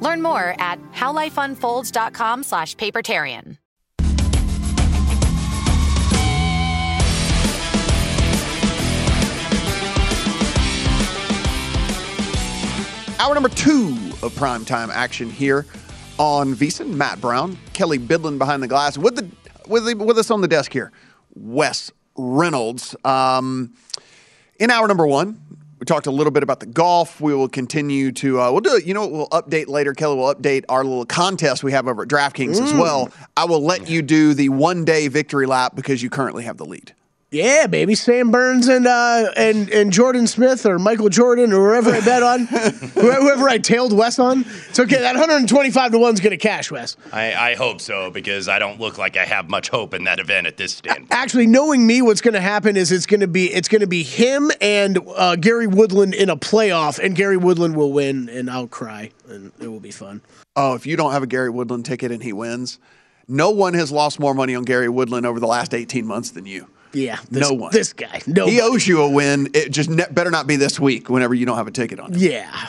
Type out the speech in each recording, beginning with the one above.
Learn more at howlifeunfolds.com slash papertarian. Hour number two of primetime action here on VSiN. Matt Brown, Kelly Bidlin behind the glass. With the with the, with us on the desk here, Wes Reynolds. Um, in hour number one, we talked a little bit about the golf. We will continue to uh, we'll do it. You know, what we'll update later. Kelly will update our little contest we have over at DraftKings as well. I will let you do the one day victory lap because you currently have the lead. Yeah, baby. Sam Burns and uh, and and Jordan Smith or Michael Jordan or whoever I bet on, whoever I tailed Wes on. It's okay. That 125 to one's gonna cash, Wes. I, I hope so because I don't look like I have much hope in that event at this stand. Actually, knowing me, what's gonna happen is it's gonna be it's gonna be him and uh, Gary Woodland in a playoff, and Gary Woodland will win, and I'll cry, and it will be fun. Oh, if you don't have a Gary Woodland ticket and he wins, no one has lost more money on Gary Woodland over the last 18 months than you. Yeah, this, no one. This guy, no. He owes you a win. It just ne- better not be this week. Whenever you don't have a ticket on him. Yeah,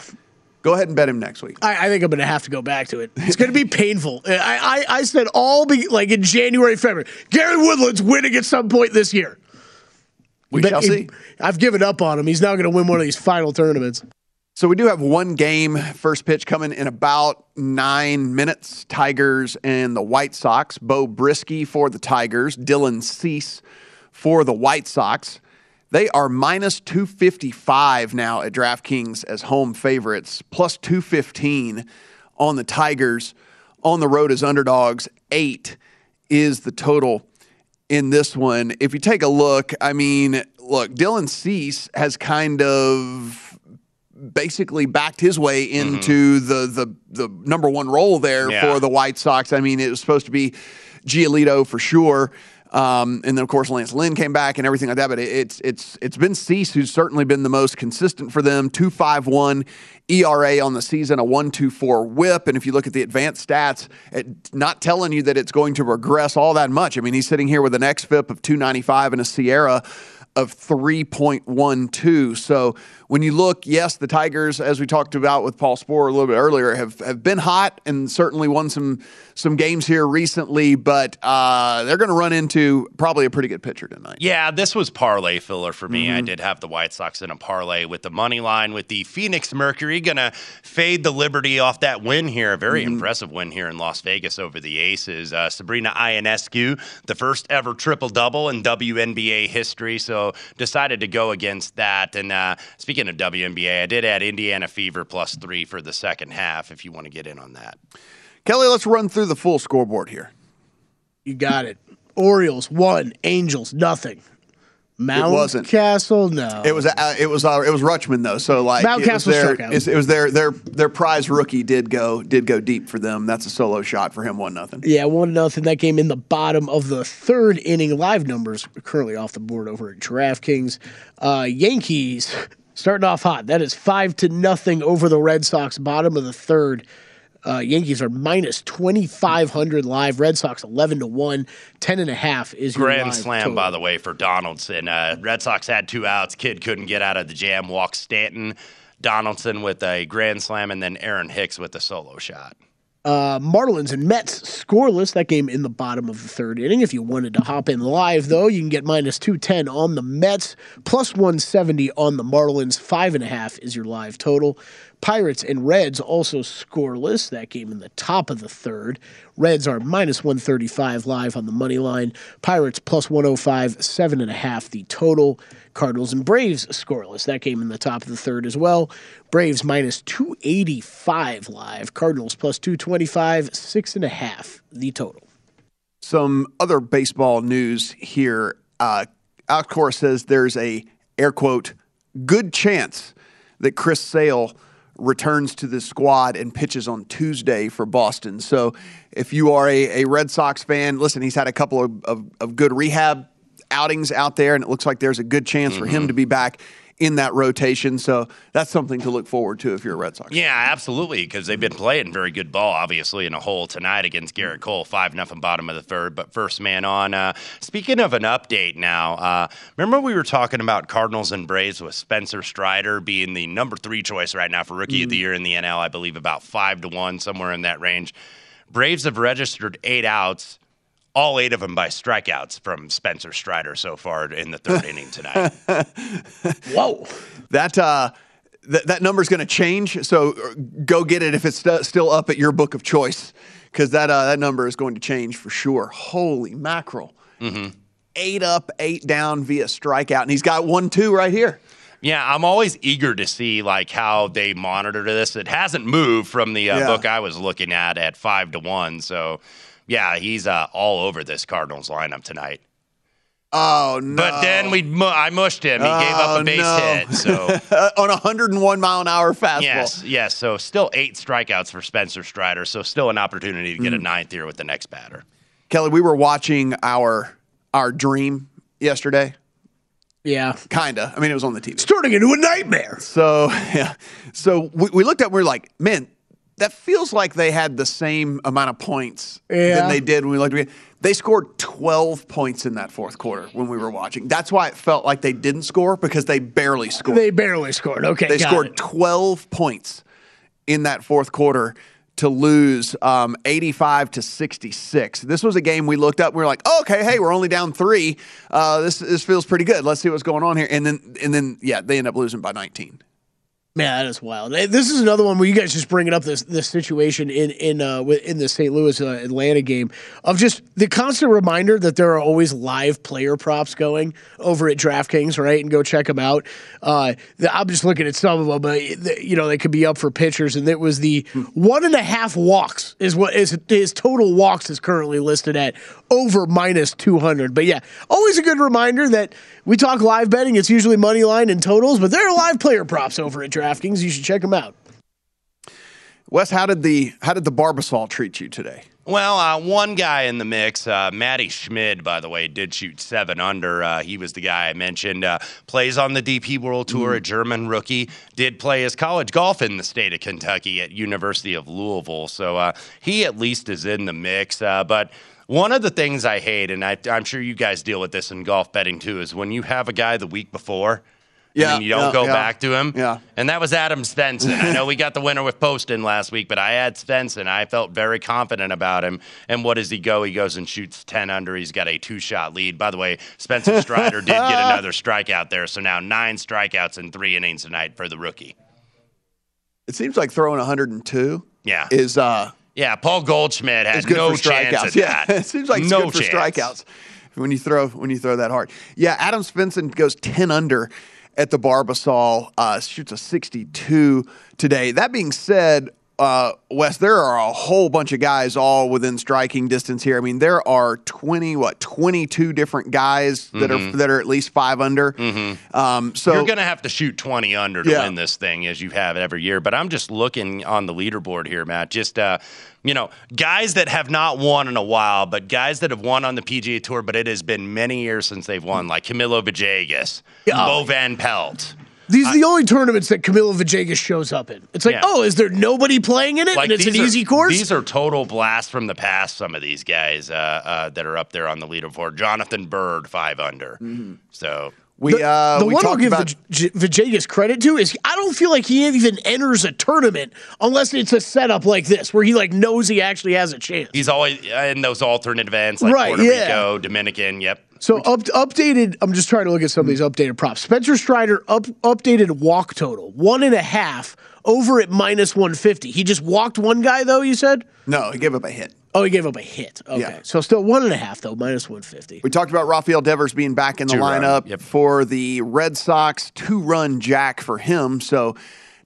Go ahead and bet him next week. I, I think I'm going to have to go back to it. It's going to be painful. I, I, I said all be, like in January, February. Gary Woodland's winning at some point this year. We But shall see. I've given up on him. He's now going to win one of these final tournaments. So we do have one game first pitch coming in about nine minutes. Tigers and the White Sox. Beau Brieske for the Tigers. Dylan Cease for the White Sox. They are minus 255 now at DraftKings as home favorites, plus 215 on the Tigers. On the road as underdogs, eight is the total in this one. If you take a look, I mean, look, Dylan Cease has kind of basically backed his way mm-hmm. into the the the number one role there Yeah. for the White Sox. I mean, it was supposed to be Giolito for sure. Um, and then of course Lance Lynn came back and everything like that. But it, it's it's it's been Cease who's certainly been the most consistent for them. Two five one ERA on the season, a one two four WHIP. And if you look at the advanced stats, it, not telling you that it's going to regress all that much. I mean, he's sitting here with an xFIP of two ninety five and a SIERA of 3.12. So when you look, yes, the Tigers, as we talked about with Paul Sporer a little bit earlier, have, have been hot and certainly won some some games here recently, but uh, they're going to run into probably a pretty good pitcher tonight. Yeah, this was parlay filler for me. Mm-hmm. I did have the White Sox in a parlay with the money line with the Phoenix Mercury gonna fade the Liberty off that win here. A very Mm-hmm. impressive win here in Las Vegas over the Aces. Uh, Sabrina Ionescu, the first ever triple double in WNBA history. So decided to go against that. And uh, speaking of WNBA, I did add Indiana Fever plus three for the second half. If you want to get in on that. Kelly, let's run through the full scoreboard here. You got it. Orioles one, Angels nothing. Mount wasn't. Castle, no. It was uh, it was uh, it was Rutschman though, so like Mount it was Castle their, struck out. It was their their their prize rookie did go did go deep for them. That's a solo shot for him, one nothing. Yeah, one nothing. That game in the bottom of the third inning. Live numbers currently off the board over at DraftKings. Uh, Yankees starting off hot. That is five to nothing over the Red Sox. Bottom of the third. Uh, Yankees are minus twenty five hundred live. Red Sox eleven to one. Ten and a half is your Grand slam, total. by the way, for Donaldson. Uh, Red Sox had two outs. Kid couldn't get out of the jam. Walk Stanton. Donaldson with a grand slam, and then Aaron Hicks with a solo shot. Uh, Marlins and Mets scoreless. That game in the bottom of the third inning. If you wanted to hop in live, though, you can get minus 210 on the Mets, plus 170 on the Marlins. Five and a half is your live total. Pirates and Reds also scoreless. That game in the top of the third. Reds are minus 135 live on the money line. Pirates plus 105, seven and a half the total. Cardinals and Braves scoreless. That game in the top of the third as well. Braves minus 285 live. Cardinals plus 225, six and a half the total. Some other baseball news here. Uh, Alcor says there's a air quote good chance that Chris Sale returns to the squad and pitches on Tuesday for Boston. So if you are a, a Red Sox fan, listen, he's had a couple of, of, of good rehab outings out there, and it looks like there's a good chance for him mm-hmm. to be back in that rotation. So that's something to look forward to if you're a Red Sox. Yeah, absolutely, because they've been playing very good ball, obviously, in a hole tonight against Gerrit Cole, 5 nothing bottom of the third, but first man on. Uh, speaking of an update now, uh, remember we were talking about Cardinals and Braves with Spencer Strider being the number three choice right now for Rookie of the Year in the NL, I believe about 5 to 1, somewhere in that range. Braves have registered eight outs. All eight of them by strikeouts from Spencer Strider so far in the third inning tonight. Whoa. that uh, th- that number is going to change. So uh, go get it if it's st- still up at your book of choice, because that uh, that number is going to change for sure. Holy mackerel! Eight up, eight down via strikeout, and he's got one two right here. Yeah, I'm always eager to see like how they monitor this. It hasn't moved from the uh, Yeah. book I was looking at at five to one. So, yeah, he's uh, all over this Cardinals lineup tonight. Oh no! But then we, mu- I mushed him. He gave up Oh, a base no. hit. So, on a 101 mile an hour fastball. yes, yes. So, still eight strikeouts for Spencer Strider. So, still an opportunity to get a Mm. ninth here with the next batter. Kelly, we were watching our our dream yesterday. Yeah. Kinda. I mean, it was on the TV. Turning into a nightmare. So yeah, so we, we looked at. it, we're like, man, that feels like they had the same amount of points Yeah. than they did when we looked. at it. They scored 12 points in that fourth quarter when we were watching. That's why it felt like they didn't score because they barely scored. They barely scored. Okay. They scored it. 12 points in that fourth quarter to lose um, 85 to 66. This was a game we looked up. We were like, oh, okay, hey, we're only down three. Uh, this this feels pretty good. Let's see what's going on here. And then and then yeah, they end up losing by 19. Man, that is wild. This is another one where you guys just bringing up this this situation in in uh, in the St. Louis uh, Atlanta game of just the constant reminder that there are always live player props going over at DraftKings, right? And go check them out. Uh, I'm just looking at some of them, but you know they could be up for pitchers, and it was the one and a half walks is what is his total walks is currently listed at over minus 200. But yeah, always a good reminder that we talk live betting. It's usually money line and totals, but there are live player props over at DraftKings. You should check them out. Wes, how did the how did the Barbasol treat you today? Well, uh, one guy in the mix, uh, Matti Schmid, by the way, did shoot seven under. Uh, he was the guy I mentioned. Uh, plays on the DP World Tour, a German rookie. Did play his college golf in the state of Kentucky at University of Louisville. So uh, he at least is in the mix. Uh, but one of the things I hate, and I, I'm sure you guys deal with this in golf betting too, is when you have a guy the week before. Yeah, and you don't yeah, go yeah. back to him. Yeah. And that was Adam Svensson. I know we got the winner with Poston last week, but I had Svensson. I felt very confident about him. And what does he go? He goes and shoots 10 under. He's got a two shot lead. By the way, Spencer Strider did get another strikeout there. So now nine strikeouts in three innings tonight for the rookie. It seems like throwing 102 Yeah. is uh yeah. Paul Goldschmidt has no chance yeah, it seems like it's no good for chance. strikeouts when you throw when you throw that hard. Yeah, Adam Svensson goes 10 under at the Barbasol, uh, shoots a 62 today. That being said, uh, Wes, there are a whole bunch of guys all within striking distance here. I mean, there are twenty what twenty two different guys that are that are at least five under. Um, so You're going to have to shoot 20 under to Yeah. win this thing as you have every year. But I'm just looking on the leaderboard here, Matt. Just, uh, you know, guys that have not won in a while, but guys that have won on the PGA Tour, but it has been many years since they've won, like Camilo Villegas, Bo Van Pelt. These are the only tournaments that Camilo Villegas shows up in. It's like, Yeah. oh, is there nobody playing in it? and it's an are- easy course? These are total blasts from the past. Some of these guys uh, uh, that are up there on the leaderboard. Jonathan Byrd, five under. So we uh, the we one I'll give about Vij- Villegas credit to is I don't feel like he even enters a tournament unless it's a setup like this where he like knows he actually has a chance. he's always in those alternate events like Right, Puerto yeah. Rico, Dominican. Yep. So up, updated. I'm just trying to look at some of these updated props. Spencer Strider up updated walk total one and a half over at minus 150. He just walked one guy though. You said. no, he gave up a hit. Oh, he gave up a hit. Okay, Yeah. so still one and a half though, minus 150. We talked about Rafael Devers being back in the Two-run, lineup yep. for the Red Sox. Two run jack for him. So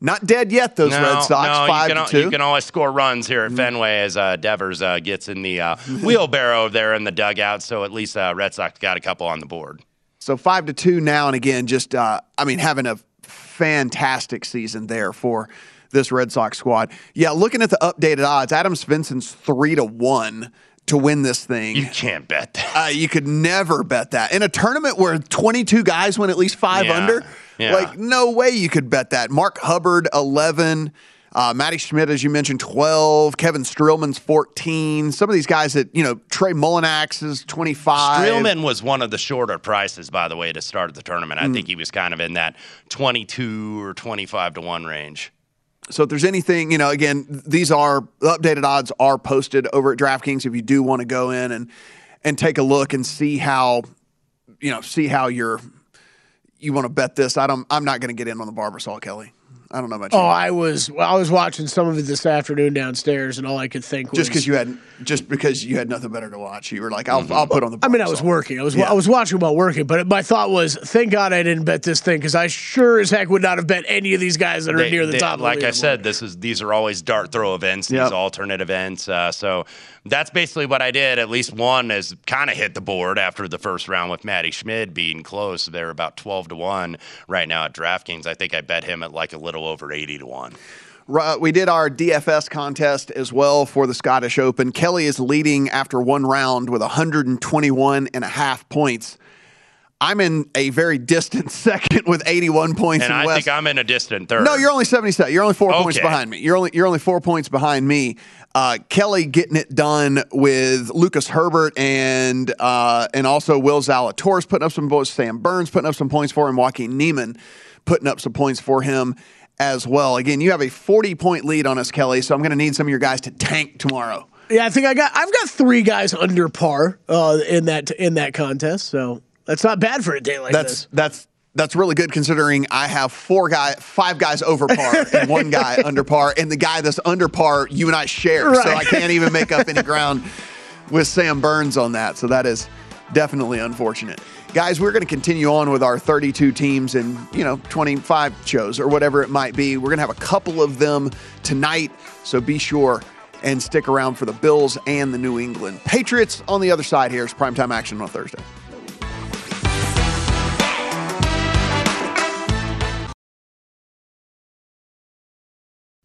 not dead yet. Those No, Red Sox no, five you can, to two. You can always score runs here at Fenway as uh, Devers uh, gets in the uh, wheelbarrow there in the dugout. So at least uh, Red Sox got a couple on the board. So five to two now, and again, just uh, I mean, having a fantastic season there for this Red Sox squad. Yeah, looking at the updated odds, Adam Svensson's three to one to win this thing. You can't bet that. Uh, you could never bet that in a tournament where 22 guys went at least five Yeah, under. yeah. Like no way you could bet that. Mark Hubbard 11, uh, Matti Schmid as you mentioned 12, Kevin Streelman's 14. Some of these guys that you know Trey Mullinax is 25. Streelman was one of the shorter prices, by the way, to start the tournament. Mm. I think he was kind of in that 22 or 25 to 1 range. So if there's anything, you know, again, these are the updated odds are posted over at DraftKings if you do want to go in and and take a look and see how you know, see how you're you want to bet this. I don't I'm not going to get in on the Barbasol Kelly. I don't know about you. Oh, I was I was watching some of it this afternoon downstairs, and all I could think was just because you had just because you had nothing better to watch, you were like, I'll, I'll put on the. I mean, I was Barbasol. working. I was Yeah. I was watching while working, but my thought was, thank God I didn't bet this thing because I sure as heck would not have bet any of these guys that are They- near the they- top. of the like I said, this is these are always dart throw events, these alternate events. Uh, so that's basically what I did. At least one has kind of hit the board after the first round with Matti Schmid being close. They're about twelve to one right now at DraftKings. I think I bet him at like a little over eighty to one. Uh, we did our DFS contest as well for the Scottish Open. Kelly is leading after one round with 121 and a half points. I'm in a very distant second with 81 points And in I West. think I'm in a distant third. No, you're only 77. You're only four points behind me. You're only you're only four points behind me. Uh, Kelly getting it done with Lucas Herbert and uh, and also Will Zalatoris putting up some points. Sam Burns putting up some points for him. Joaquin Niemann putting up some points for him as well. Again, you have a 40 point lead on us, Kelly. So I'm going to need some of your guys to tank tomorrow. Yeah, I think I got I've got three guys under par uh, in that in that contest, so that's not bad for a day like That's this. that's that's really good considering I have four guy, five guys over par and one guy under par, and the guy that's under par you and I share, so I can't even make up any ground with Sam Burns on that. So that is definitely unfortunate. Guys, we're going to continue on with our 32 teams and, you know, 25 shows or whatever it might be. We're going to have a couple of them tonight, so be sure and stick around for the Bills and the New England Patriots on the other side here is primetime action on Thursday.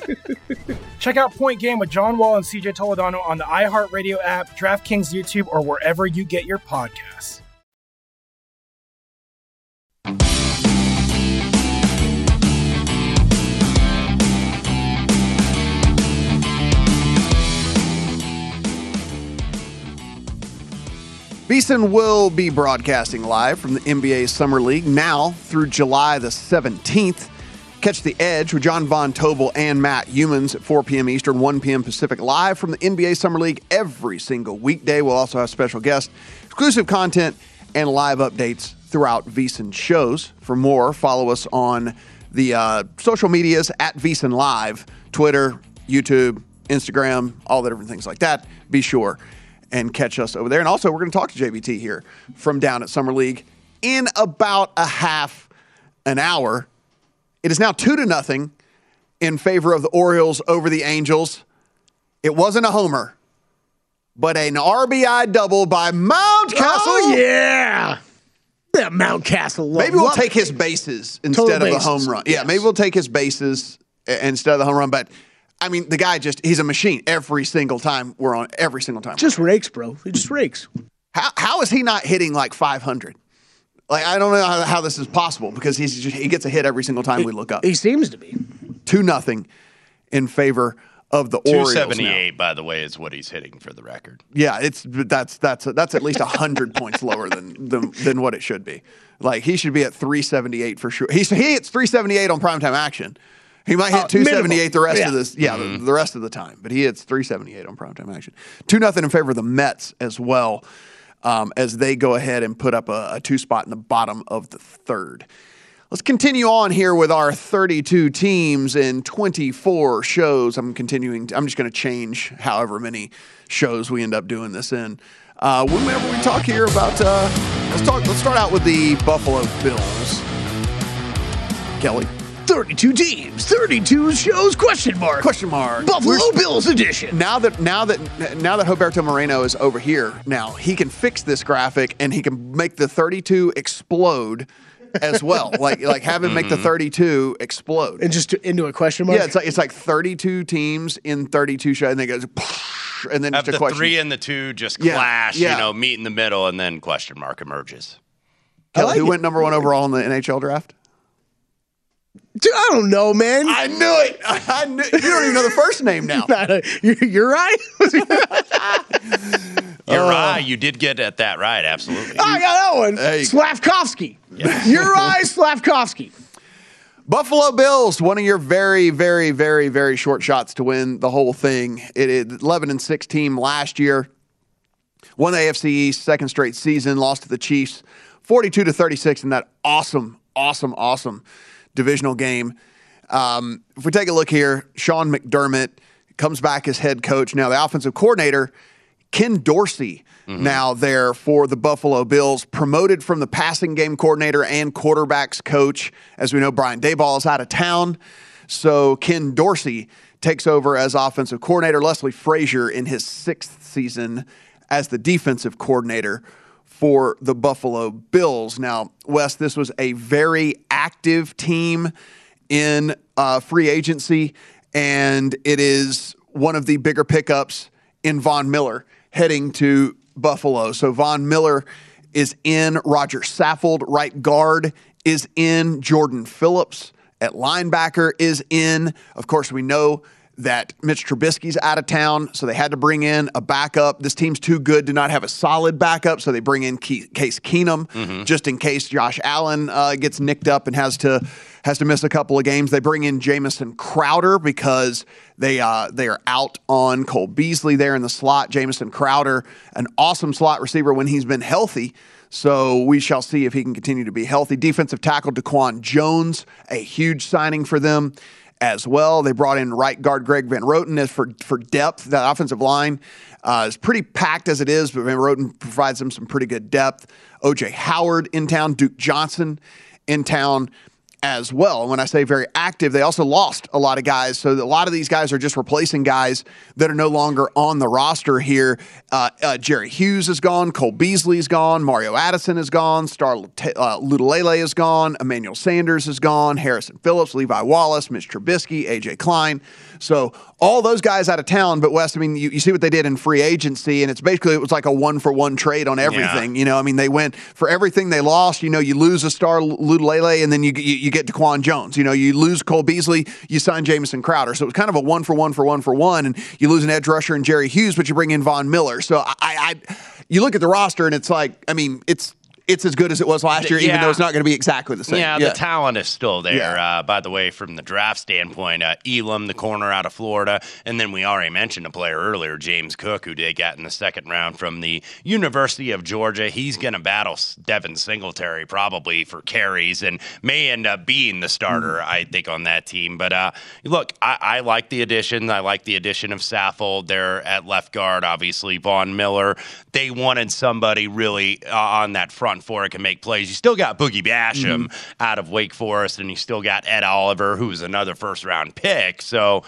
Check out Point Game with John Wall and CJ Toledano on the iHeartRadio app, DraftKings YouTube, or wherever you get your podcasts. VSiN will be broadcasting live from the NBA Summer League now through July the 17th. Catch the edge with John Von Tobel and Matt Youmans at 4 p.m. Eastern, 1 p.m. Pacific, live from the NBA Summer League every single weekday. We'll also have special guests, exclusive content, and live updates throughout VSiN shows. For more, follow us on the uh, social medias at VSiN Live, Twitter, YouTube, Instagram, all the different things like that. Be sure and catch us over there. And also, we're going to talk to JBT here from down at Summer League in about a half an hour. It is now two to nothing in favor of the Orioles over the Angels. It wasn't a homer, but an RBI double by Mountcastle. Oh yeah, that Mountcastle. Love, Maybe we'll love take it. his bases instead Total of the home run. Yeah, yes. maybe we'll take his bases uh, instead of the home run. But I mean, the guy just—he's a machine. Every single time we're on, every single time. Just rakes, bro. He just rakes. How how is he not hitting like 500? Like I don't know how, how this is possible because he's just, he gets a hit every single time we look up. He seems to be. Two nothing in favor of the Orioles. now. 278, by the way, is what he's hitting for the record. Yeah, it's that's that's that's at least hundred points lower than, than than what it should be. Like he should be at 378 for sure. He's he hits 378 on primetime action. He might hit Uh, 278 the rest minimum. of this, yeah, the, the rest of the time. But he hits 378 on primetime action. Two nothing in favor of the Mets as well, um, as they go ahead and put up a, a two spot in the bottom of the third. Let's continue on here with our 32 teams in 24 shows. I'm continuing. I'm just going to change however many shows we end up doing this in. Uh, whenever we talk here about, uh, let's talk. Let's start out with the Buffalo Bills. Kelly, 32 teams, 32 shows, question mark. question mark. Buffalo We're- Bills edition. now that now that now that Roberto Moreno is over here, now he can fix this graphic and he can make the 32 explode as well. like like have him make the mm-hmm. 32 explode. And just to, into a question mark. Yeah, it's like it's like 32 teams in 32 shows, and then it goes, and then Have just a the question. three and the two just Yeah, clash, yeah. you know, meet in the middle, and then question mark emerges. Kelly, like who it. went number one overall in the NHL draft? Dude, I don't know, man. I knew it. I knew. You don't even know the first name now. you're, you're right. You're uh, right. You did get at that right. Absolutely. I got that one. There. Slafkovsky. You're right, Slafkovsky. Buffalo Bills, one of your very, very, very, very short shots to win the whole thing. It is 11 and 6 team last year. Won the AFC East, second straight season, lost to the Chiefs 42 to 36 in that awesome, awesome, awesome divisional game. Um, if we take a look here, Sean McDermott comes back as head coach. Now, the offensive coordinator, Ken Dorsey, now there for the Buffalo Bills, promoted from the passing game coordinator and quarterbacks coach. As we know, Brian Daboll is out of town. So Ken Dorsey takes over as offensive coordinator. Leslie Frazier in his sixth season as the defensive coordinator for the Buffalo Bills. Now, Wes, this was a very active team in uh, free agency, and it is one of the bigger pickups in Von Miller heading to Buffalo. So Von Miller is in, Rodger Saffold, right guard, is in, Jordan Phillips at linebacker is in. Of course, we know that Mitch Trubisky's out of town, so they had to bring in a backup. This team's too good to not have a solid backup, so they bring in Case Keenum just in case Josh Allen uh, gets nicked up and has to has to miss a couple of games. They bring in Jamison Crowder because they uh, they are out on Cole Beasley there in the slot. Jamison Crowder, an awesome slot receiver when he's been healthy. So we shall see if he can continue to be healthy. Defensive tackle Daquan Jones, a huge signing for them as well. They brought in right guard Greg Van Roten as for for depth. That offensive line uh, is pretty packed as it is, but Van Roten provides them some pretty good depth. OJ Howard in town, Duke Johnson in town as well. And when I say very active, they also lost a lot of guys. So a lot of these guys are just replacing guys that are no longer on the roster here. Uh, uh, Jerry Hughes is gone. Cole Beasley is gone. Mario Addison is gone. Star uh, is gone. Emmanuel Sanders is gone. Harrison Phillips, Levi Wallace, Mitch Trubisky, AJ Klein. So all those guys out of town. But West, I mean, you, you see what they did in free agency, and it's basically it was like a one for one trade on everything. You know, I mean, they went for everything they lost. You know, you lose a star Lotulelei, and then you, you you get Daquan Jones. You know, you lose Cole Beasley, you sign Jamison Crowder. So it was kind of a one for one for one for one, and you lose an edge rusher and Jerry Hughes, but you bring in Von Miller. So I, I you look at the roster, and it's like, I mean, it's it's as good as it was last year, even though it's not going to be exactly the same. Yeah, the talent is still there. Yeah. Uh, by the way, from the draft standpoint, uh, Elam, the corner out of Florida, and then we already mentioned a player earlier, James Cook, who they got in the second round from the University of Georgia. He's going to battle Devin Singletary probably for carries and may end up being the starter, I think, on that team. But uh, look, I, I like the addition. I like the addition of Saffold there at left guard. Obviously, Von Miller. They wanted somebody really uh, on that front four that can make plays. You still got Boogie Basham out of Wake Forest, and you still got Ed Oliver, who's another first round pick. So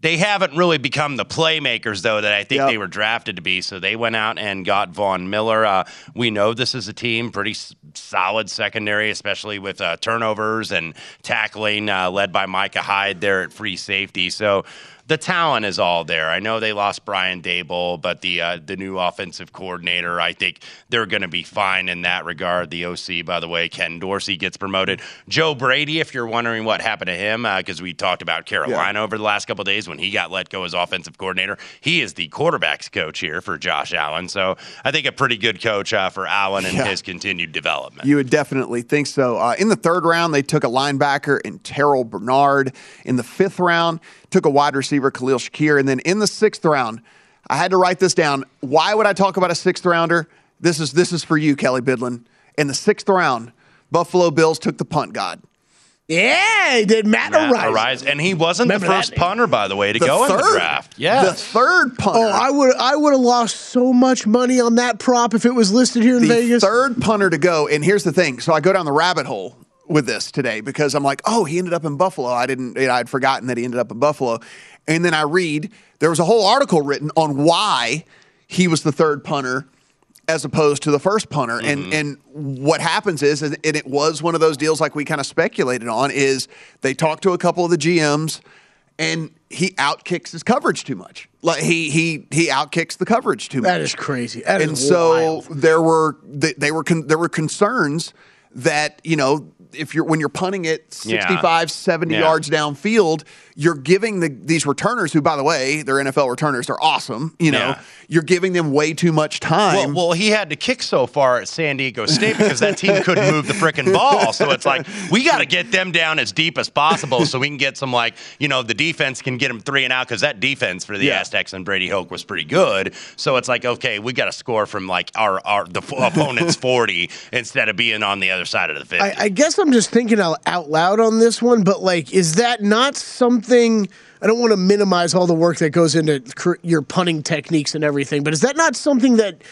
they haven't really become the playmakers, though, that I think Yep. they were drafted to be. So they went out and got Von Miller. Uh, we know this is a team, pretty s- solid secondary, especially with uh, turnovers and tackling, uh, led by Micah Hyde there at free safety. So the talent is all there. I know they lost Brian Daboll, but the uh, the new offensive coordinator, I think they're going to be fine in that regard. The OC, by the way, Ken Dorsey gets promoted. Joe Brady, if you're wondering what happened to him, because we talked about Carolina over the last couple of days when he got let go as offensive coordinator, he is the quarterbacks coach here for Josh Allen. So I think a pretty good coach uh, for Allen and Yeah. his continued development. You would definitely think so. Uh, in the third round, they took a linebacker in Terrell Bernard. In the fifth round, took a wide receiver, Khalil Shakir. And then in the sixth round, I had to write this down. Why would I talk about a sixth rounder? This is this is for you, Kelly Bidlin. In the sixth round, Buffalo Bills took the punt god. Yeah, he did Matt, Matt O'Reilly. Arise, and he wasn't Remember the first punter, by the way, to The go in the third? draft. Yeah, The third punter. Oh, I would I would have lost so much money on that prop if it was listed here in the Vegas. third punter to go. And here's the thing. So I go down the rabbit hole with this today because I'm like, oh, he ended up in Buffalo. I didn't, you know, I'd forgotten that he ended up in Buffalo. And then I read there was a whole article written on why he was the third punter as opposed to the first punter. And mm-hmm. and what happens is, and it was one of those deals like we kind of speculated on, is they talked to a couple of the GMs and he outkicks his coverage too much. Like he he he outkicks the coverage too much That is crazy. That is and so wild. there were they, they were con- there were concerns that you know if you're when you're punting it Yeah. 65 70 Yeah. yards downfield you're giving the, these returners who by the way they're NFL returners they're awesome you know Yeah. you're giving them way too much time Well, well, he had to kick so far at San Diego State because that team couldn't move the freaking ball. So it's like we got to get them down as deep as possible so we can get some like you know the defense can get them three and out because that defense for the Yeah. Aztecs and Brady Hoke was pretty good. So it's like okay, we got to score from like our our the f- opponent's forty instead of being on the other side of the fifty. I, I guess I'm just thinking out, out loud on this one, but like, is that not something? I don't want to minimize all the work that goes into cr- your punting techniques and everything, but is that not something that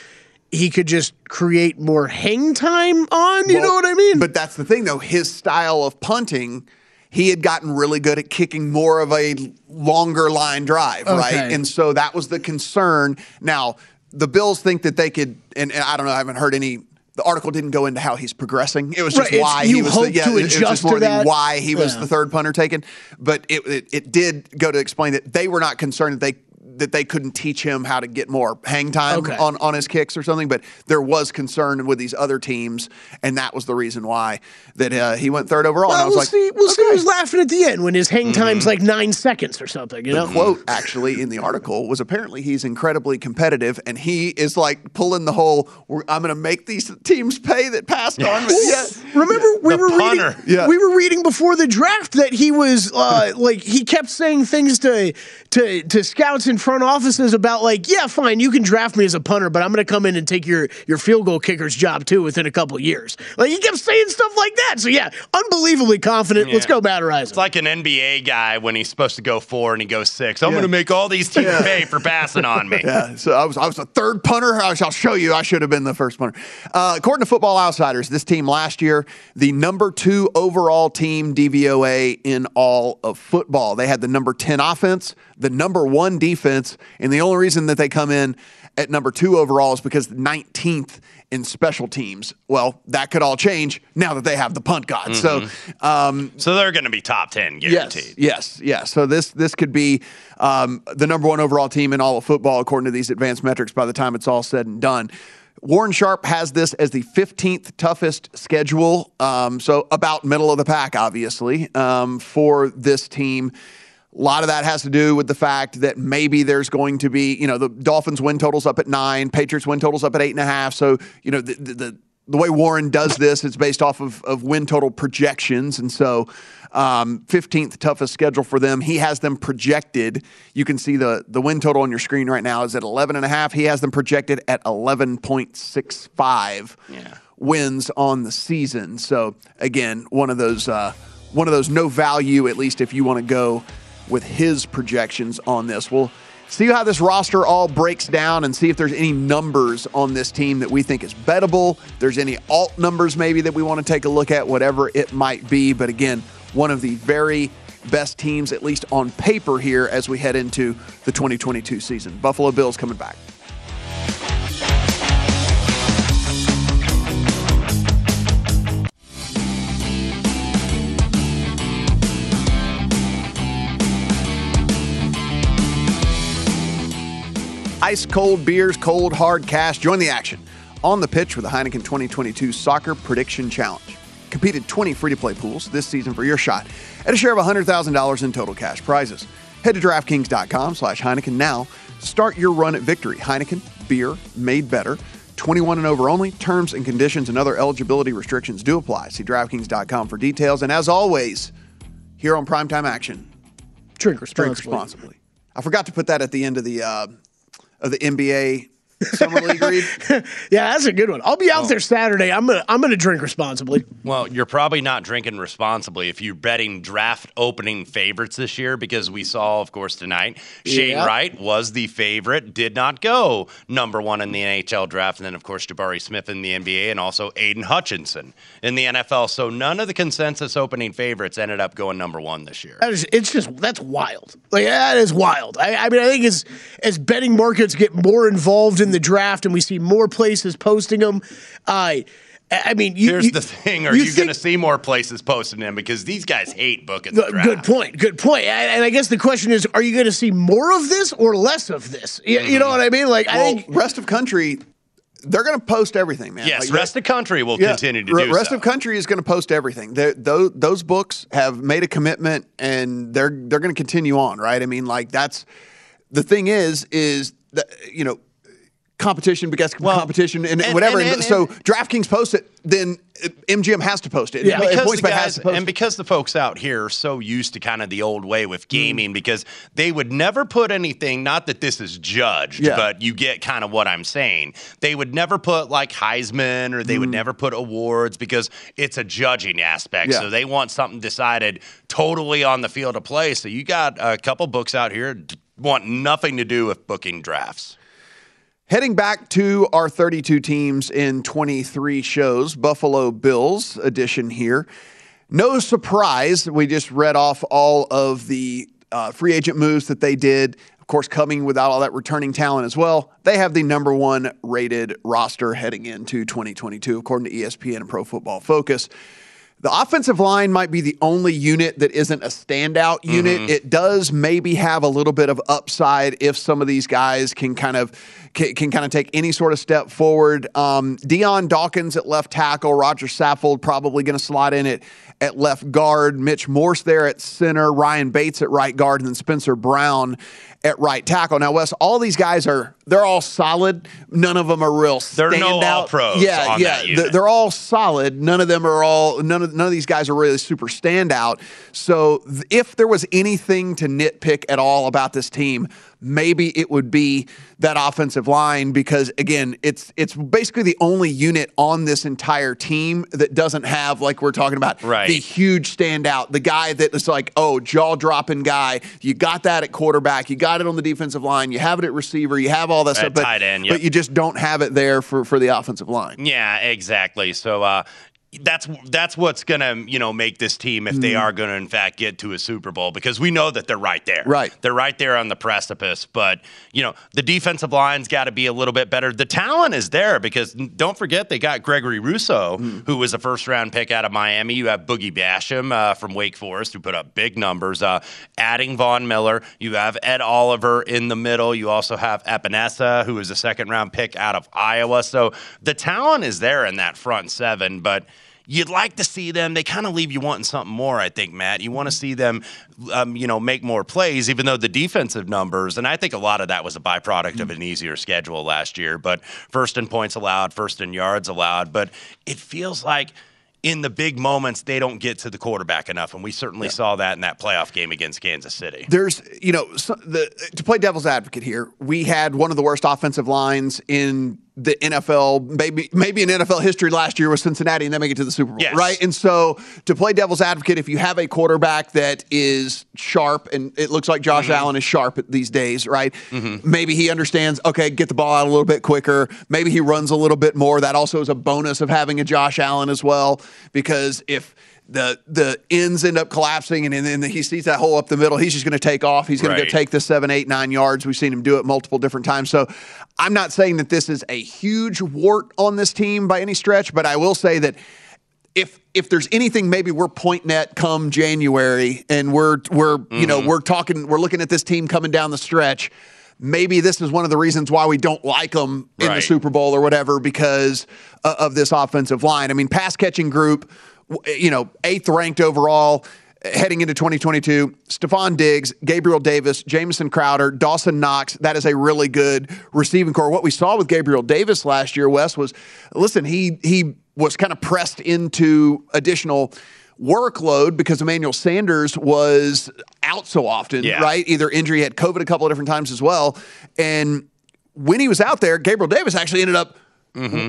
he could just create more hang time on? You know what I mean? But that's the thing, though. His style of punting, he had gotten really good at kicking more of a longer line drive, right? And so that was the concern. Now, the Bills think that they could, and, and I don't know, I haven't heard any. The article didn't go into how he's progressing. It was just Right, why he was. the, yeah, to it adjust just to that. why he was Yeah. the third punter taken. But it, it it did go to explain that they were not concerned that they that they couldn't teach him how to get more hang time Okay. on on his kicks or something. But there was concern with these other teams, and that was the reason why that uh, he went third overall. and I was we'll like, see. We'll see who's laughing at the end when his hang time's like nine seconds or something. You know, The quote actually in the article was apparently he's incredibly competitive and he is like pulling the whole I'm going to make these teams pay that passed on me. Yeah. Remember, we The were punter. reading. Yeah. We were reading before the draft that he was uh, like he kept saying things to to to scouts in front offices about like, yeah, fine, you can draft me as a punter, but I'm going to come in and take your your field goal kicker's job too within a couple years. Like he kept saying stuff like that. So yeah, unbelievably confident. Let's go, Matt Araiza. It's like an NBA guy when he's supposed to go four and he goes six. I'm Yeah. going to make all these teams Yeah. pay for passing on me. Yeah, so I was I was the third punter. I shall show you. I should have been the first punter. Uh, according to Football Outsiders, this team last year, the number two overall team DVOA in all of football. They had the number ten offense, the number one defense, and the only reason that they come in at number two overall is because 19th in special teams. Well, that could all change now that they have the punt god. So. Um, So they're going to be top 10 guaranteed. Yes, yes, yes. So this this could be um, the number one overall team in all of football according to these advanced metrics by the time it's all said and done. Warren Sharp has this as the 15th toughest schedule, um, so about middle of the pack, obviously, um, for this team. A lot of that has to do with the fact that maybe there's going to be, you know, the Dolphins win totals up at nine, Patriots win totals up at eight and a half. So, you know, the, the, the the way Warren does this, it's based off of, of win total projections. And so, um, 15th toughest schedule for them. He has them projected. You can see the, the win total on your screen right now is at 11 and a half. He has them projected at 11.65 wins on the season. So again, one of those, uh, one of those no value, at least if you want to go with his projections on this. We'll see how this roster all breaks down and see if there's any numbers on this team that we think is bettable. There's any alt numbers maybe that we want to take a look at, whatever it might be. But again, one of the very best teams, at least on paper, here as we head into the 2022 season. Buffalo Bills coming back. Ice cold beers, cold hard cash. Join the action on the pitch with the Heineken 2022 Soccer Prediction Challenge. Competed 20 free to play pools this season for your shot at a share of $100,000 in total cash prizes. Head to DraftKings.com slash Heineken now. Start your run at victory. Heineken, beer made better. 21 and over only. Terms and conditions and other eligibility restrictions do apply. See DraftKings.com for details. And as always, here on Primetime Action, Drink responsibly. drink responsibly. I forgot to put that at the end of the uh, of the NBA summer league read. Yeah, that's a good one. I'll be out there Saturday. I'm gonna I'm gonna drink responsibly. Well, you're probably not drinking responsibly if you're betting draft opening favorites this year because we saw, of course, tonight Shane Yeah. Wright was the favorite, did not go number one in the NHL draft, and then, of course, Jabari Smith in the NBA and also Aidan Hutchinson in the NFL. So none of the consensus opening favorites ended up going number one this year. That is, it's just that's wild. Like that is wild. I, I mean, I think as as betting markets get more involved in the draft and we see more places posting them, uh, I mean, you, Here's you- the thing: Are you you, going to see more places posting them because these guys hate booking the Good- draft? Good point. Good point. And and I guess the question is: Are you going to see more of this or less of this? You, you know what I mean? Like, I think rest of country, they're going to post everything, man. Yes, Like, rest of country will Yeah, continue to re- do rest so. of country is going to post everything. They're- Those those books have made a commitment, and they're they're going to continue on, right? I mean, like that's the thing is is that you know competition begets competition and, and- whatever. and- And, so DraftKings posts it, then MGM has to post it. Yeah, And because the guys, and it. because the folks out here are so used to kind of the old way with Mm. gaming, because they would never put anything. Not that this is judged, Yeah. but you get kind of what I'm saying. They would never put like Heisman, or they would never put awards because it's a judging aspect. Mm. Yeah. So they want something decided totally on the field of play. So you got a couple books out here d- want nothing to do with booking drafts. Heading back to our 32 teams in 23 shows, Buffalo Bills edition here. No surprise, we just read off all of the uh, free agent moves that they did. of course, coming without all that returning talent as well. They have the number one rated roster heading into 2022, according to ESPN and Pro Football Focus. The offensive line might be the only unit that isn't a standout unit. Mhm. It does maybe have a little bit of upside if some of these guys can kind of can, can kind of take any sort of step forward. Um, Dion Dawkins at left tackle, Rodger Saffold probably going to slide in at at left guard, Mitch Morse there at center, Ryan Bates at right guard, and then Spencer Brown at right tackle. Now, Wes, all these guys are they're all solid. None of them are real. There are no standout. all-pros Yeah, yeah. They're all solid. None of them are all none of none of these guys are really super standout. So if there was anything to nitpick at all about this team, maybe it would be that offensive line because again, it's it's basically the only unit on this entire team that doesn't have like we're talking about Right. the huge standout, the guy that is like, oh, jaw dropping guy. You got that at quarterback, you got it on the defensive line, you have it at receiver, you have all that At stuff, but, tight end, yep. but you just don't have it there for for the offensive line. Yeah, exactly. So uh, that's that's what's gonna you know make this team if they Mhm. are gonna in fact get to a Super Bowl because we know that they're right there. Right. They're right there on the precipice. But you know the defensive line's got to be a little bit better. The talent is there because don't forget they got Gregory Rousseau, who was a first round pick out of Miami. You have Boogie Basham uh, from Wake Forest who put up big numbers. Uh, adding Von Miller, you have Ed Oliver in the middle. You also have Epenesa, who was a second round pick out of Iowa. So the talent is there in that front seven, but you'd like to see them. They kind of leave you wanting something more, I think, Matt. You want to see them, um, you know, make more plays, even though the defensive numbers, and I think a lot of that was a byproduct of an easier schedule last year. But first in points allowed, first in yards allowed. But it feels like in the big moments, they don't get to the quarterback enough. And we certainly saw that in that playoff game against Kansas City. There's, you know, so the, to play devil's advocate here, we had one of the worst offensive lines in the NFL, maybe maybe in NFL history last year with Cincinnati, and they make it to the Super Bowl, Yes. right? And so, to play devil's advocate, if you have a quarterback that is sharp, and it looks like Josh mm-hmm. Allen is sharp these days, right? Mm-hmm. Maybe he understands. Okay, get the ball out a little bit quicker. Maybe he runs a little bit more. That also is a bonus of having a Josh Allen as well, because if the the ends end up collapsing and then he sees that hole up the middle. He's just going to take off. He's going to Right. go take the seven, eight, nine yards. We've seen him do it multiple different times. So I'm not saying that this is a huge wart on this team by any stretch, but I will say that if if there's anything maybe we're pointing at come January and we're we're you know Mm-hmm. we're talking we're looking at this team coming down the stretch. Maybe this is one of the reasons why we don't like them in the Super Bowl or whatever because of this offensive line. I mean, pass catching group, you know, eighth ranked overall heading into 2022. Stefon Diggs, Gabriel Davis, Jamison Crowder, Dawson Knox. That is a really good receiving corps. What we saw with Gabriel Davis last year, Wes, was listen, he he was kind of pressed into additional workload because Emmanuel Sanders was out so often, Yeah. right? Either injury, had COVID a couple of different times as well. And when he was out there, Gabriel Davis actually ended up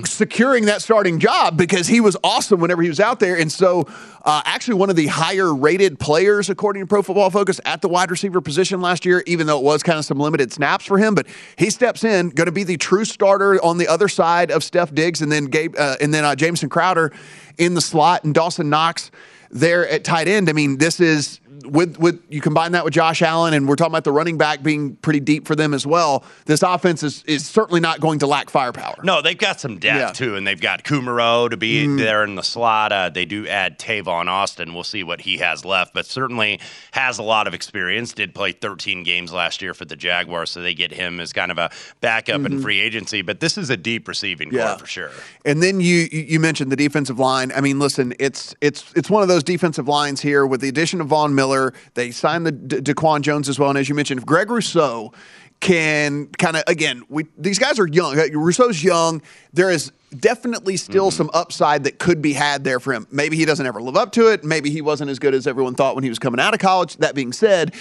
securing that starting job because he was awesome whenever he was out there. And so, uh, actually, one of the higher rated players, according to Pro Football Focus, at the wide receiver position last year, even though it was kind of some limited snaps for him. But he steps in, going to be the true starter on the other side of Steph Diggs and then Gabe, uh, and then uh, Jamison Crowder in the slot and Dawson Knox there at tight end. I mean, this is with with you combine that with Josh Allen, and we're talking about the running back being pretty deep for them as well. This offense is is certainly not going to lack firepower. No, they've got some depth Yeah. too, and they've got Kumaro to be Mhm. there in the slot. Uh, they do add Tavon Austin. We'll see what he has left, but certainly has a lot of experience. Did play 13 games last year for the Jaguars, so they get him as kind of a backup in Mhm. free agency. But this is a deep receiving Yeah. corps for sure. And then you you you mentioned the defensive line. I mean, listen, it's it's it's one of those defensive lines here with the addition of Von Miller. They signed the D- Daquan Jones as well, and as you mentioned, if Greg Rousseau can kind of again, we these guys are young. Rousseau's young. There is definitely still mm-hmm. some upside that could be had there for him. Maybe he doesn't ever live up to it. Maybe he wasn't as good as everyone thought when he was coming out of college. That being said,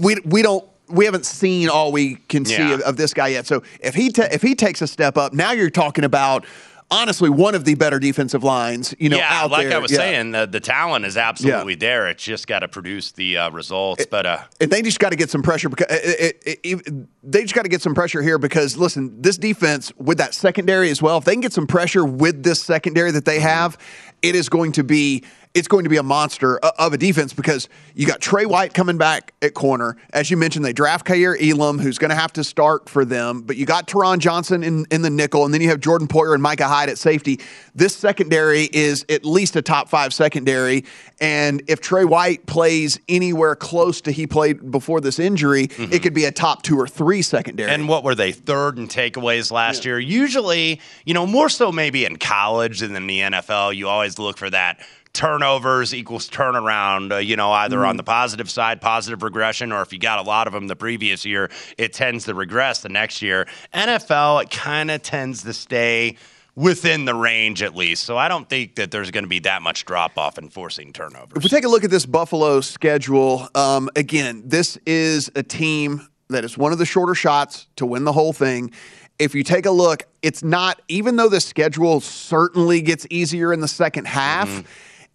we we don't. We haven't seen all we can see Yeah. of, of this guy yet. So if he ta- if he takes a step up, now you're talking about honestly one of the better defensive lines. You know, yeah, like there. I was Yeah. saying, the, the talent is absolutely there. It's just got to produce the uh, results. but uh, and they just got to get some pressure because it, it, it, they just got to get some pressure here because listen, this defense with that secondary as well. If they can get some pressure with this secondary that they have, it is going to be it's going to be a monster uh, of a defense because you got Trey White coming back at corner. As you mentioned, they draft Kaiir Elam, who's going to have to start for them, but you got Taron Johnson in, in the nickel, and then you have Jordan Poyer and Micah Hyde at safety. This secondary is at least a top five secondary. And if Trey White plays anywhere close to he played before this injury, mm-hmm. it could be a top two or three secondary. And what were they third in takeaways last year? Usually, you know, more so maybe in college than in the NFL. You always look for that turnovers equals turnaround. Uh, you know, either on the positive side, positive regression, or if you got a lot of them the previous year, it tends to regress the next year. NFL, it kind of tends to stay within the range at least. So I don't think that there's going to be that much drop off in forcing turnovers. If we take a look at this Buffalo schedule, um, again, this is a team that is one of the shorter shots to win the whole thing. If you take a look, it's not, even though the schedule certainly gets easier in the second half, Mm-hmm.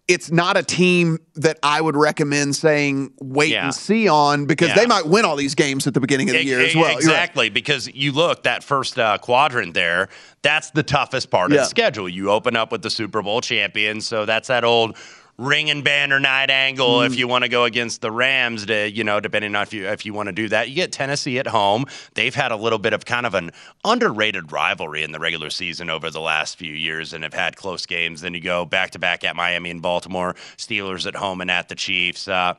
It's not a team that I would recommend saying wait Yeah. and see on because Yeah. they might win all these games at the beginning of the year as well. You're right. Exactly, because you look that first uh, quadrant there. That's the toughest part of the schedule. You open up with the Super Bowl champions, so that's that old ring and banner night angle. Mm. If you want to go against the Rams, to, you know, depending on if you if you want to do that, you get Tennessee at home. They've had a little bit of kind of an underrated rivalry in the regular season over the last few years, and have had close games. Then you go back to back at Miami and Baltimore, Steelers at home and at the Chiefs. Uh,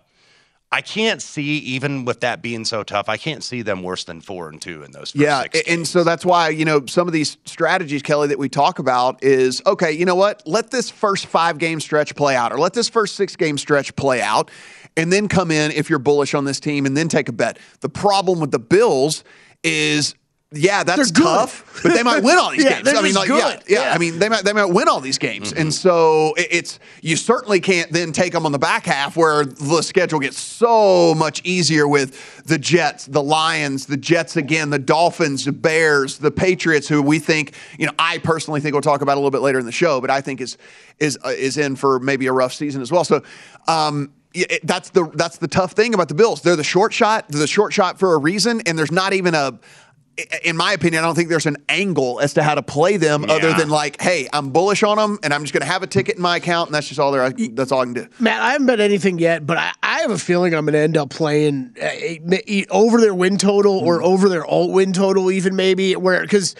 I can't see, even with that being so tough, I can't see them worse than four and two in those. First Yeah, and so that's why you know some of these strategies, Kelly, that we talk about is okay. You know what? Let this first five game stretch play out, or let this first six game stretch play out, and then come in if you're bullish on this team, and then take a bet. The problem with the Bills is. Yeah, that's tough, but they might win all these Yeah, games. I mean, like, yeah, yeah, Yeah. I mean, they might they might win all these games, and so it- it's you certainly can't then take them on the back half where the schedule gets so much easier with the Jets, the Lions, the Jets again, the Dolphins, the Bears, the Patriots, who we think you know I personally think we'll talk about a little bit later in the show, but I think is is uh, is in for maybe a rough season as well. So. Um, it- that's the that's the tough thing about the Bills. They're the short shot. They're the short shot for a reason, and there's not even a in my opinion, I don't think there's an angle as to how to play them other than like, hey, I'm bullish on them, and I'm just going to have a ticket in my account, and that's just all there. That's all I can do. Matt, I haven't bet anything yet, but I, I have a feeling I'm going to end up playing uh, over their win total or over their alt win total, even maybe. Where because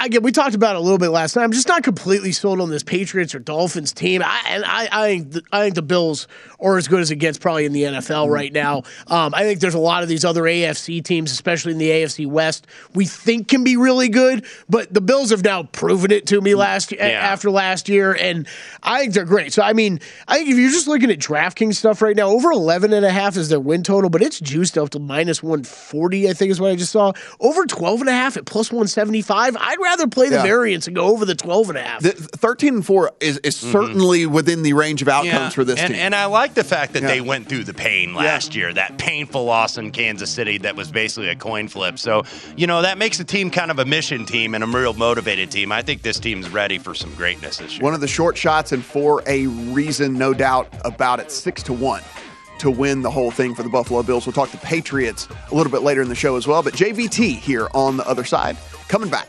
again, we talked about it a little bit last night. I'm just not completely sold on this Patriots or Dolphins team, I, and I, I think the, I think the Bills are as good as it gets probably in the NFL right now. Um, I think there's a lot of these other AFC teams, especially in the AFC West, we think can be really good, but the Bills have now proven it to me mm, last Yeah. after last year, and I think they're great. So I mean, I think if you're just looking at DraftKings stuff right now, over 11 and a half is their win total, but it's juiced up to minus 140, I think is what I just saw. Over 12 and a half at plus 175. I'd rather play the Yeah. variance and go over the 12 and a half. The, 13 and 4 is, is mm-hmm. certainly within the range of outcomes for this and, team. And I like the fact that Yeah. they went through the pain last year, that painful loss in Kansas City that was basically a coin flip. So, you know, that makes the team kind of a mission team and a real motivated team. I think this team's ready for some greatness this year. One of the short shots, and for a reason, no doubt about it, six to one to win the whole thing for the Buffalo Bills. We'll talk to Patriots a little bit later in the show as well. But JVT here on the other side, coming back.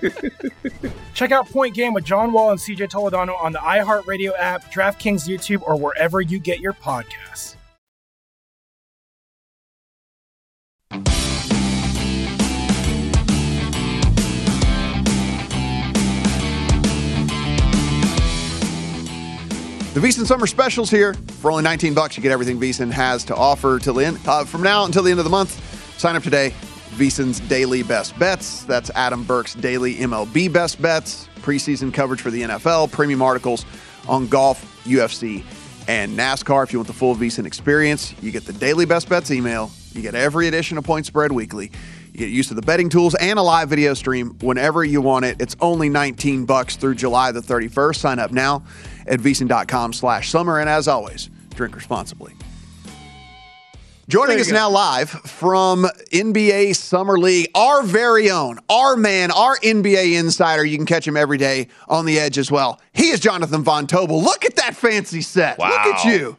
Check out Point Game with John Wall and CJ Toledano on the iHeartRadio app, DraftKings YouTube, or wherever you get your podcasts. The VSiN Summer Specials here. For only 19 bucks, you get everything VSiN has to offer till the end. Uh, from now until the end of the month, sign up today. VSiN's daily best bets. That's Adam Burke's daily MLB best bets, preseason coverage for the NFL, premium articles on golf, UFC, and NASCAR. If you want the full VSiN experience, you get the daily best bets email. You get every edition of Point Spread Weekly. You get used to the betting tools and a live video stream whenever you want it. It's only 19 bucks through July the 31st. Sign up now at VSiN.com slash summer. And as always, drink responsibly. Joining us go. now live from NBA Summer League, our very own, our man, our NBA insider. You can catch him every day on the edge as well. He is Jonathan Von Tobel. Look at that fancy set. Look at you.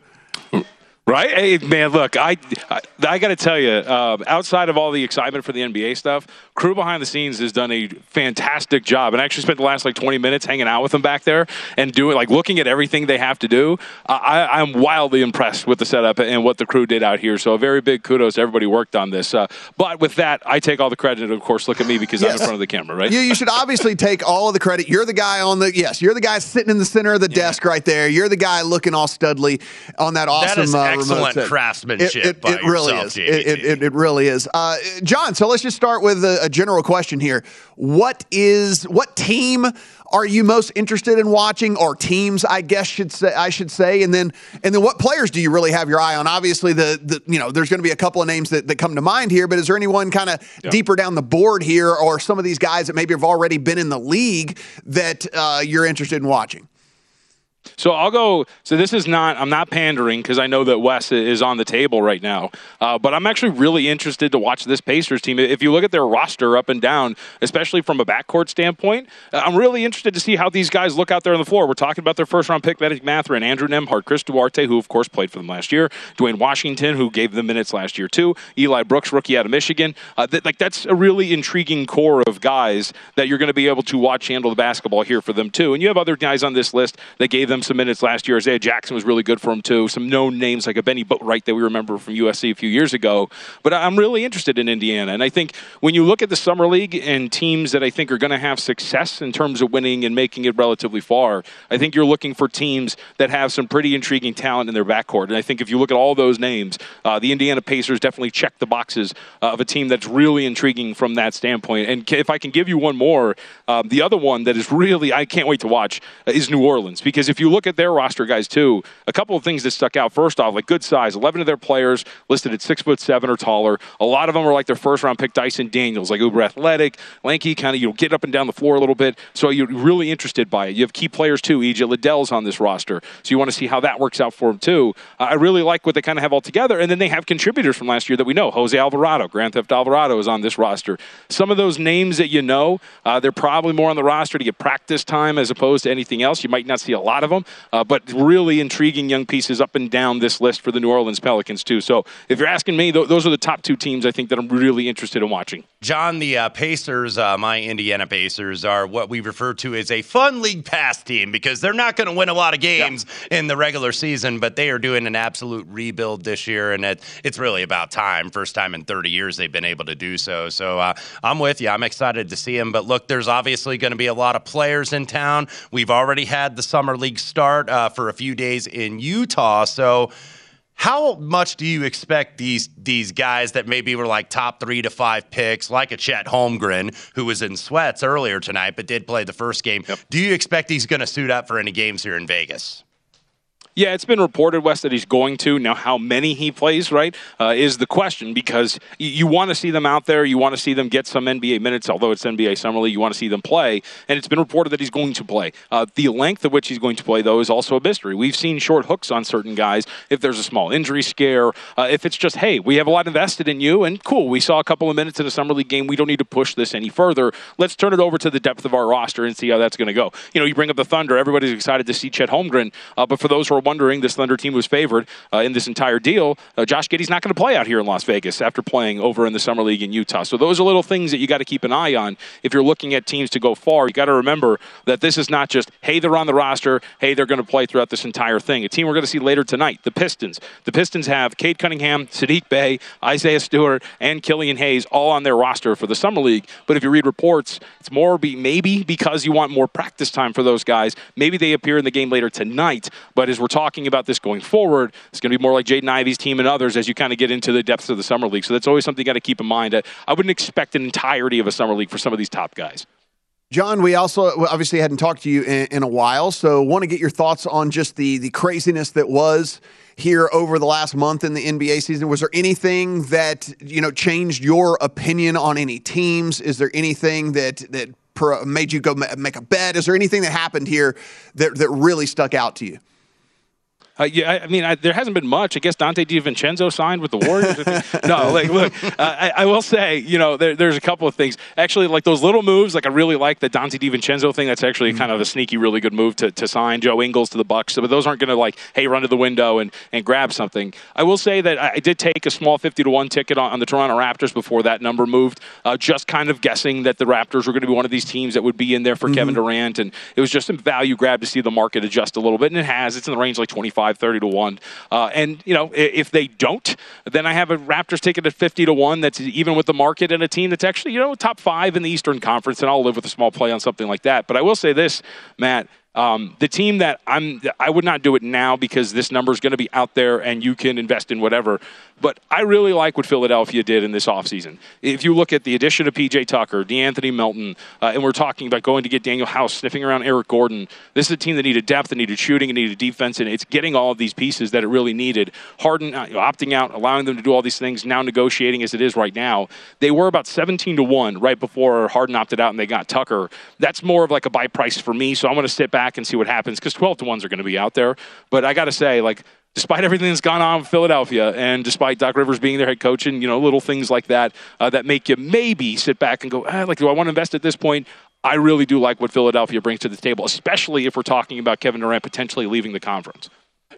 Right? Hey, man, look, I I, I got to tell you, um, outside of all the excitement for the NBA stuff, crew behind the scenes has done a fantastic job. And I actually spent the last like 20 minutes hanging out with them back there and doing like looking at everything they have to do. Uh, I, I'm wildly impressed with the setup and what the crew did out here. So a very big kudos to everybody worked on this. Uh, but with that, I take all the credit. Of course, look at me because I'm in front of the camera, right? You, you should obviously take all of the credit. You're the guy on the yes. You're the guy sitting in the center of the desk right there. You're the guy looking all studly on that awesome. That is uh, remote excellent set. craftsmanship It, it, by it really yourself, is. It, it, it, it really is. Uh, John, so let's just start with a, a general question here. What is what team are you most interested in watching, or teams? I guess should say I should say, and then and then what players do you really have your eye on? Obviously, the, the you know there's going to be a couple of names that, that come to mind here, but is there anyone kind of deeper down the board here, or some of these guys that maybe have already been in the league that uh, you're interested in watching? So I'll go. So this is not. I'm not pandering because I know that Wes is on the table right now. Uh, but I'm actually really interested to watch this Pacers team. If you look at their roster up and down, especially from a backcourt standpoint, uh, I'm really interested to see how these guys look out there on the floor. We're talking about their first round pick, Medic Mathurin, Andrew Nembhard, Chris Duarte, who of course played for them last year, Duane Washington, who gave them minutes last year too, Eli Brooks, rookie out of Michigan. Uh, that, like that's a really intriguing core of guys that you're going to be able to watch handle the basketball here for them too. And you have other guys on this list that gave them some minutes last year. Isaiah Jackson was really good for them too. Some known names like a Bennie Boatwright that we remember from USC a few years ago. But I'm really interested in Indiana, and I think when you look at the summer league and teams that I think are going to have success in terms of winning and making it relatively far, I think you're looking for teams that have some pretty intriguing talent in their backcourt. And I think if you look at all those names, uh, the Indiana Pacers definitely check the boxes uh, of a team that's really intriguing from that standpoint. And if I can give you one more, um, the other one that is really I can't wait to watch uh, is New Orleans because if you look at their roster guys too, a couple of things that stuck out. First off, like good size, eleven of their players listed at six foot seven or taller. A lot of them are like their first round pick Dyson Daniels, like uber athletic, lanky, kind of you know get up and down the floor a little bit. So you're really interested by it. You have key players too. EJ Liddell's on this roster, so you want to see how that works out for him too. Uh, I really like what they kind of have all together, and then they have contributors from last year that we know. Jose Alvarado, Grand Theft Alvarado, is on this roster. Some of those names that you know, uh, they're probably more on the roster to get practice time as opposed to anything else. You might not see a lot of them. Uh, but really intriguing young pieces up and down this list for the New Orleans Pelicans too. So if you're asking me, th- those are the top two teams I think that I'm really interested in watching. John, the uh, Pacers, uh, my Indiana Pacers, are what we refer to as a fun league pass team because they're not going to win a lot of games in the regular season, but they are doing an absolute rebuild this year, and it, it's really about time. First time in 30 years they've been able to do so. So uh, I'm with you. I'm excited to see them. But look, there's obviously going to be a lot of players in town. We've already had the summer league start uh, for a few days in Utah, so. How much do you expect these these guys that maybe were like top three to five picks, like a Chet Holmgren, who was in sweats earlier tonight but did play the first game? Yep. Do you expect he's going to suit up for any games here in Vegas? Yeah, it's been reported, Wes, that he's going to. Now, how many he plays, right, uh, is the question because you, you want to see them out there. You want to see them get some NBA minutes, although it's NBA Summer League. You want to see them play. And it's been reported that he's going to play. Uh, the length of which he's going to play, though, is also a mystery. We've seen short hooks on certain guys if there's a small injury scare, uh, if it's just, hey, we have a lot invested in you, and cool, we saw a couple of minutes in a Summer League game. We don't need to push this any further. Let's turn it over to the depth of our roster and see how that's going to go. You know, you bring up the Thunder. Everybody's excited to see Chet Holmgren. Uh, but for those who are wondering, this Thunder team was favored uh, in this entire deal. Uh, Josh Giddey's not going to play out here in Las Vegas after playing over in the summer league in Utah. So those are little things that you got to keep an eye on if you're looking at teams to go far. You got to remember that this is not just hey they're on the roster, hey they're going to play throughout this entire thing. A team we're going to see later tonight, the Pistons. The Pistons have Cade Cunningham, Saddiq Bey, Isaiah Stewart, and Killian Hayes all on their roster for the summer league. But if you read reports, it's more be maybe because you want more practice time for those guys. Maybe they appear in the game later tonight. But as we're talking about this going forward, it's going to be more like Jaden Ivey's team and others as you kind of get into the depths of the summer league. So that's always something you got to keep in mind. I wouldn't expect an entirety of a summer league for some of these top guys. John, we also obviously hadn't talked to you in, in, a while, so want to get your thoughts on just the the craziness that was here over the last month in the NBA season. Was there anything that you know changed your opinion on any teams? Is there anything that that made you go make a bet? Is there anything that happened here that that really stuck out to you? Uh, yeah, I, mean, I, there hasn't been much. I guess Donte DiVincenzo signed with the Warriors. no, like, look, uh, I, I, will say, you know, there, there's a couple of things. Actually, like those little moves, like I really like the Donte DiVincenzo thing. That's actually mm-hmm. kind of a sneaky, really good move to, to sign Joe Ingles to the Bucks. But those aren't going to like, hey, run to the window and, and grab something. I will say that I did take a small 50 to one ticket on, on the Toronto Raptors before that number moved, uh, just kind of guessing that the Raptors were going to be one of these teams that would be in there for mm-hmm. Kevin Durant, and it was just a value grab to see the market adjust a little bit, and it has. It's in the range like 25, 30 to one. Uh, and, you know, if they don't, then I have a Raptors ticket at 50 to 1 that's even with the market and a team that's actually, you know, top five in the Eastern Conference, and I'll live with a small play on something like that. But I will say this, Matt. Um, the team that I'm, I would not do it now because this number is going to be out there and you can invest in whatever. But I really like what Philadelphia did in this offseason. If you look at the addition of PJ Tucker, De'Anthony Melton, uh, and we're talking about going to get Danuel House, sniffing around Eric Gordon, this is a team that needed depth, that needed shooting, and needed defense, and it's getting all of these pieces that it really needed. Harden uh, opting out, allowing them to do all these things, now negotiating as it is right now. They were about 17 to 1 right before Harden opted out and they got Tucker. That's more of like a buy price for me, so I'm going to sit back and see what happens because 12 to 1s are going to be out there. But I got to say, like, despite everything that's gone on with Philadelphia, and despite Doc Rivers being their head coach, and you know little things like that uh, that make you maybe sit back and go, ah, like, do I want to invest at this point? I really do like what Philadelphia brings to the table, especially if we're talking about Kevin Durant potentially leaving the conference.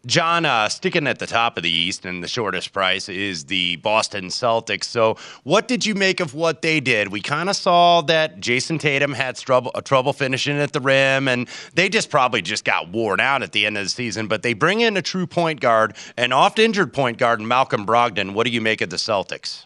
John, uh, sticking at the top of the East and the shortest price is the Boston Celtics. So, what did you make of what they did? We kind of saw that Jayson Tatum had trouble, uh, trouble finishing at the rim, and they just probably just got worn out at the end of the season. But they bring in a true point guard, an oft injured point guard, Malcolm Brogdon. What do you make of the Celtics?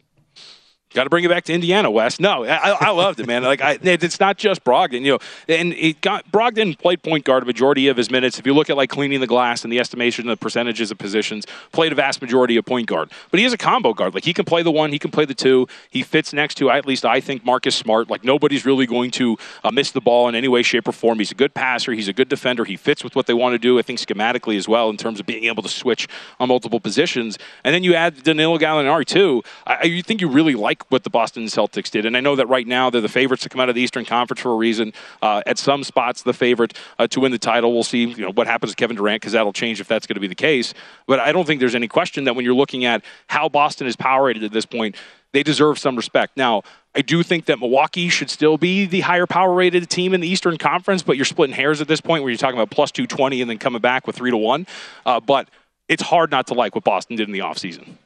Got to bring it back to Indiana, Wes. No, I, I loved it, man. Like I, it's not just Brogdon, you know. And it got Brogdon played point guard a majority of his minutes. If you look at like cleaning the glass and the estimation of the percentages of positions, played a vast majority of point guard. But he is a combo guard. Like he can play the one, he can play the two. He fits next to at least I think Marcus Smart. Like nobody's really going to uh, miss the ball in any way, shape, or form. He's a good passer. He's a good defender. He fits with what they want to do. I think schematically as well in terms of being able to switch on multiple positions. And then you add Danilo Gallinari too. I, I think you really like like what the Boston Celtics did. And I know that right now they're the favorites to come out of the Eastern Conference for a reason. Uh, at some spots, the favorite uh, to win the title. We'll see you know, what happens to Kevin Durant because that'll change if that's going to be the case. But I don't think there's any question that when you're looking at how Boston is power rated at this point, they deserve some respect. Now, I do think that Milwaukee should still be the higher power rated team in the Eastern Conference, but you're splitting hairs at this point where you're talking about plus 220 and then coming back with 3 to 1. Uh, but it's hard not to like what Boston did in the offseason.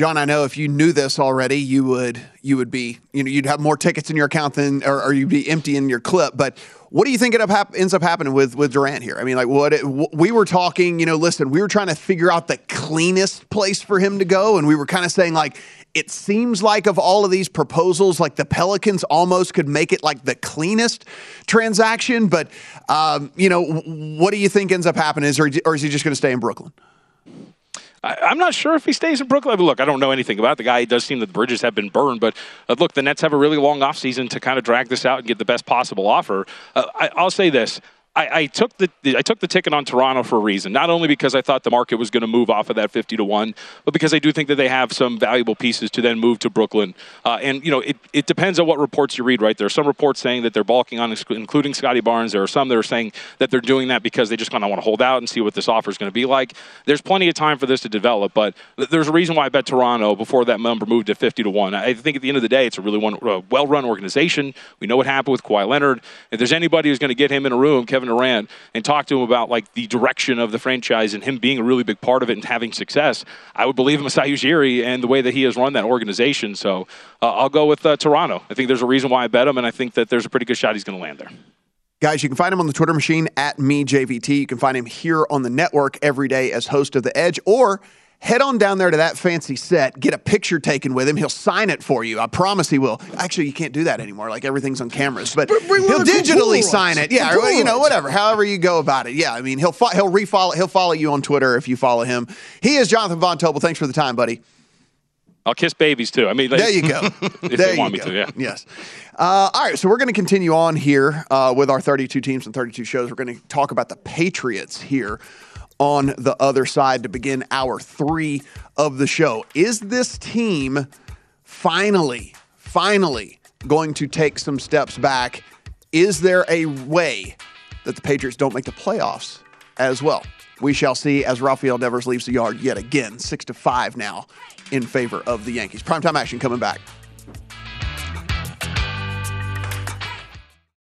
John, I know if you knew this already, you would you would be you know you'd have more tickets in your account than or, or you'd be empty in your clip. But what do you think it up ends up happening with with Durant here? I mean, like what it, we were talking, you know, listen, we were trying to figure out the cleanest place for him to go, and we were kind of saying like it seems like of all of these proposals, like the Pelicans almost could make it like the cleanest transaction. But um, you know, what do you think ends up happening? Is or, or is he just going to stay in Brooklyn? I, am not sure if he stays in Brooklyn. Look, I don't know anything about the guy. It does seem that the bridges have been burned. But uh, look, the Nets have a really long offseason to kind of drag this out and get the best possible offer. Uh, I, I'll say this. I, I, took the I took the ticket on Toronto for a reason. Not only because I thought the market was going to move off of that fifty to one, but because I do think that they have some valuable pieces to then move to Brooklyn. Uh, and you know, it, it depends on what reports you read. Right, there are some reports saying that they're balking on, including Scottie Barnes. There are some that are saying that they're doing that because they just kind of want to hold out and see what this offer is going to be like. There's plenty of time for this to develop, but there's a reason why I bet Toronto before that number moved to fifty to one. I think at the end of the day, it's a really one, uh, well-run organization. We know what happened with Kawhi Leonard. If there's anybody who's going to get him in a room, Kevin Durant. And talk to him about like the direction of the franchise and him being a really big part of it and having success, I would believe Masai Ujiri and the way that he has run that organization. So uh, I'll go with uh, Toronto. I think there's a reason why I bet him, and I think that there's a pretty good shot he's going to land there. Guys, you can find him on the Twitter machine at MeJVT. You can find him here on the network every day as host of The Edge, or head on down there to that fancy set, get a picture taken with him. He'll sign it for you. I promise he will. Actually, you can't do that anymore. Like everything's on cameras, but he'll digitally sign it. Yeah, or, you know, whatever. However you go about it. Yeah, I mean, he'll fo- he'll refollow he'll follow you on Twitter if you follow him. He is Jonathan Von Tobel. Thanks for the time, buddy. I'll kiss babies too. I mean, there you go. if there they want you me go. to, yeah. Yes. Uh, all right, so we're going to continue on here uh, with our 32 teams and 32 shows. We're going to talk about the Patriots here on the other side to begin hour three of the show. Is this team finally, finally going to take some steps back? Is there a way that the Patriots don't make the playoffs as well? We shall see as Rafael Devers leaves the yard yet again, six to five now in favor of the Yankees. Primetime action coming back.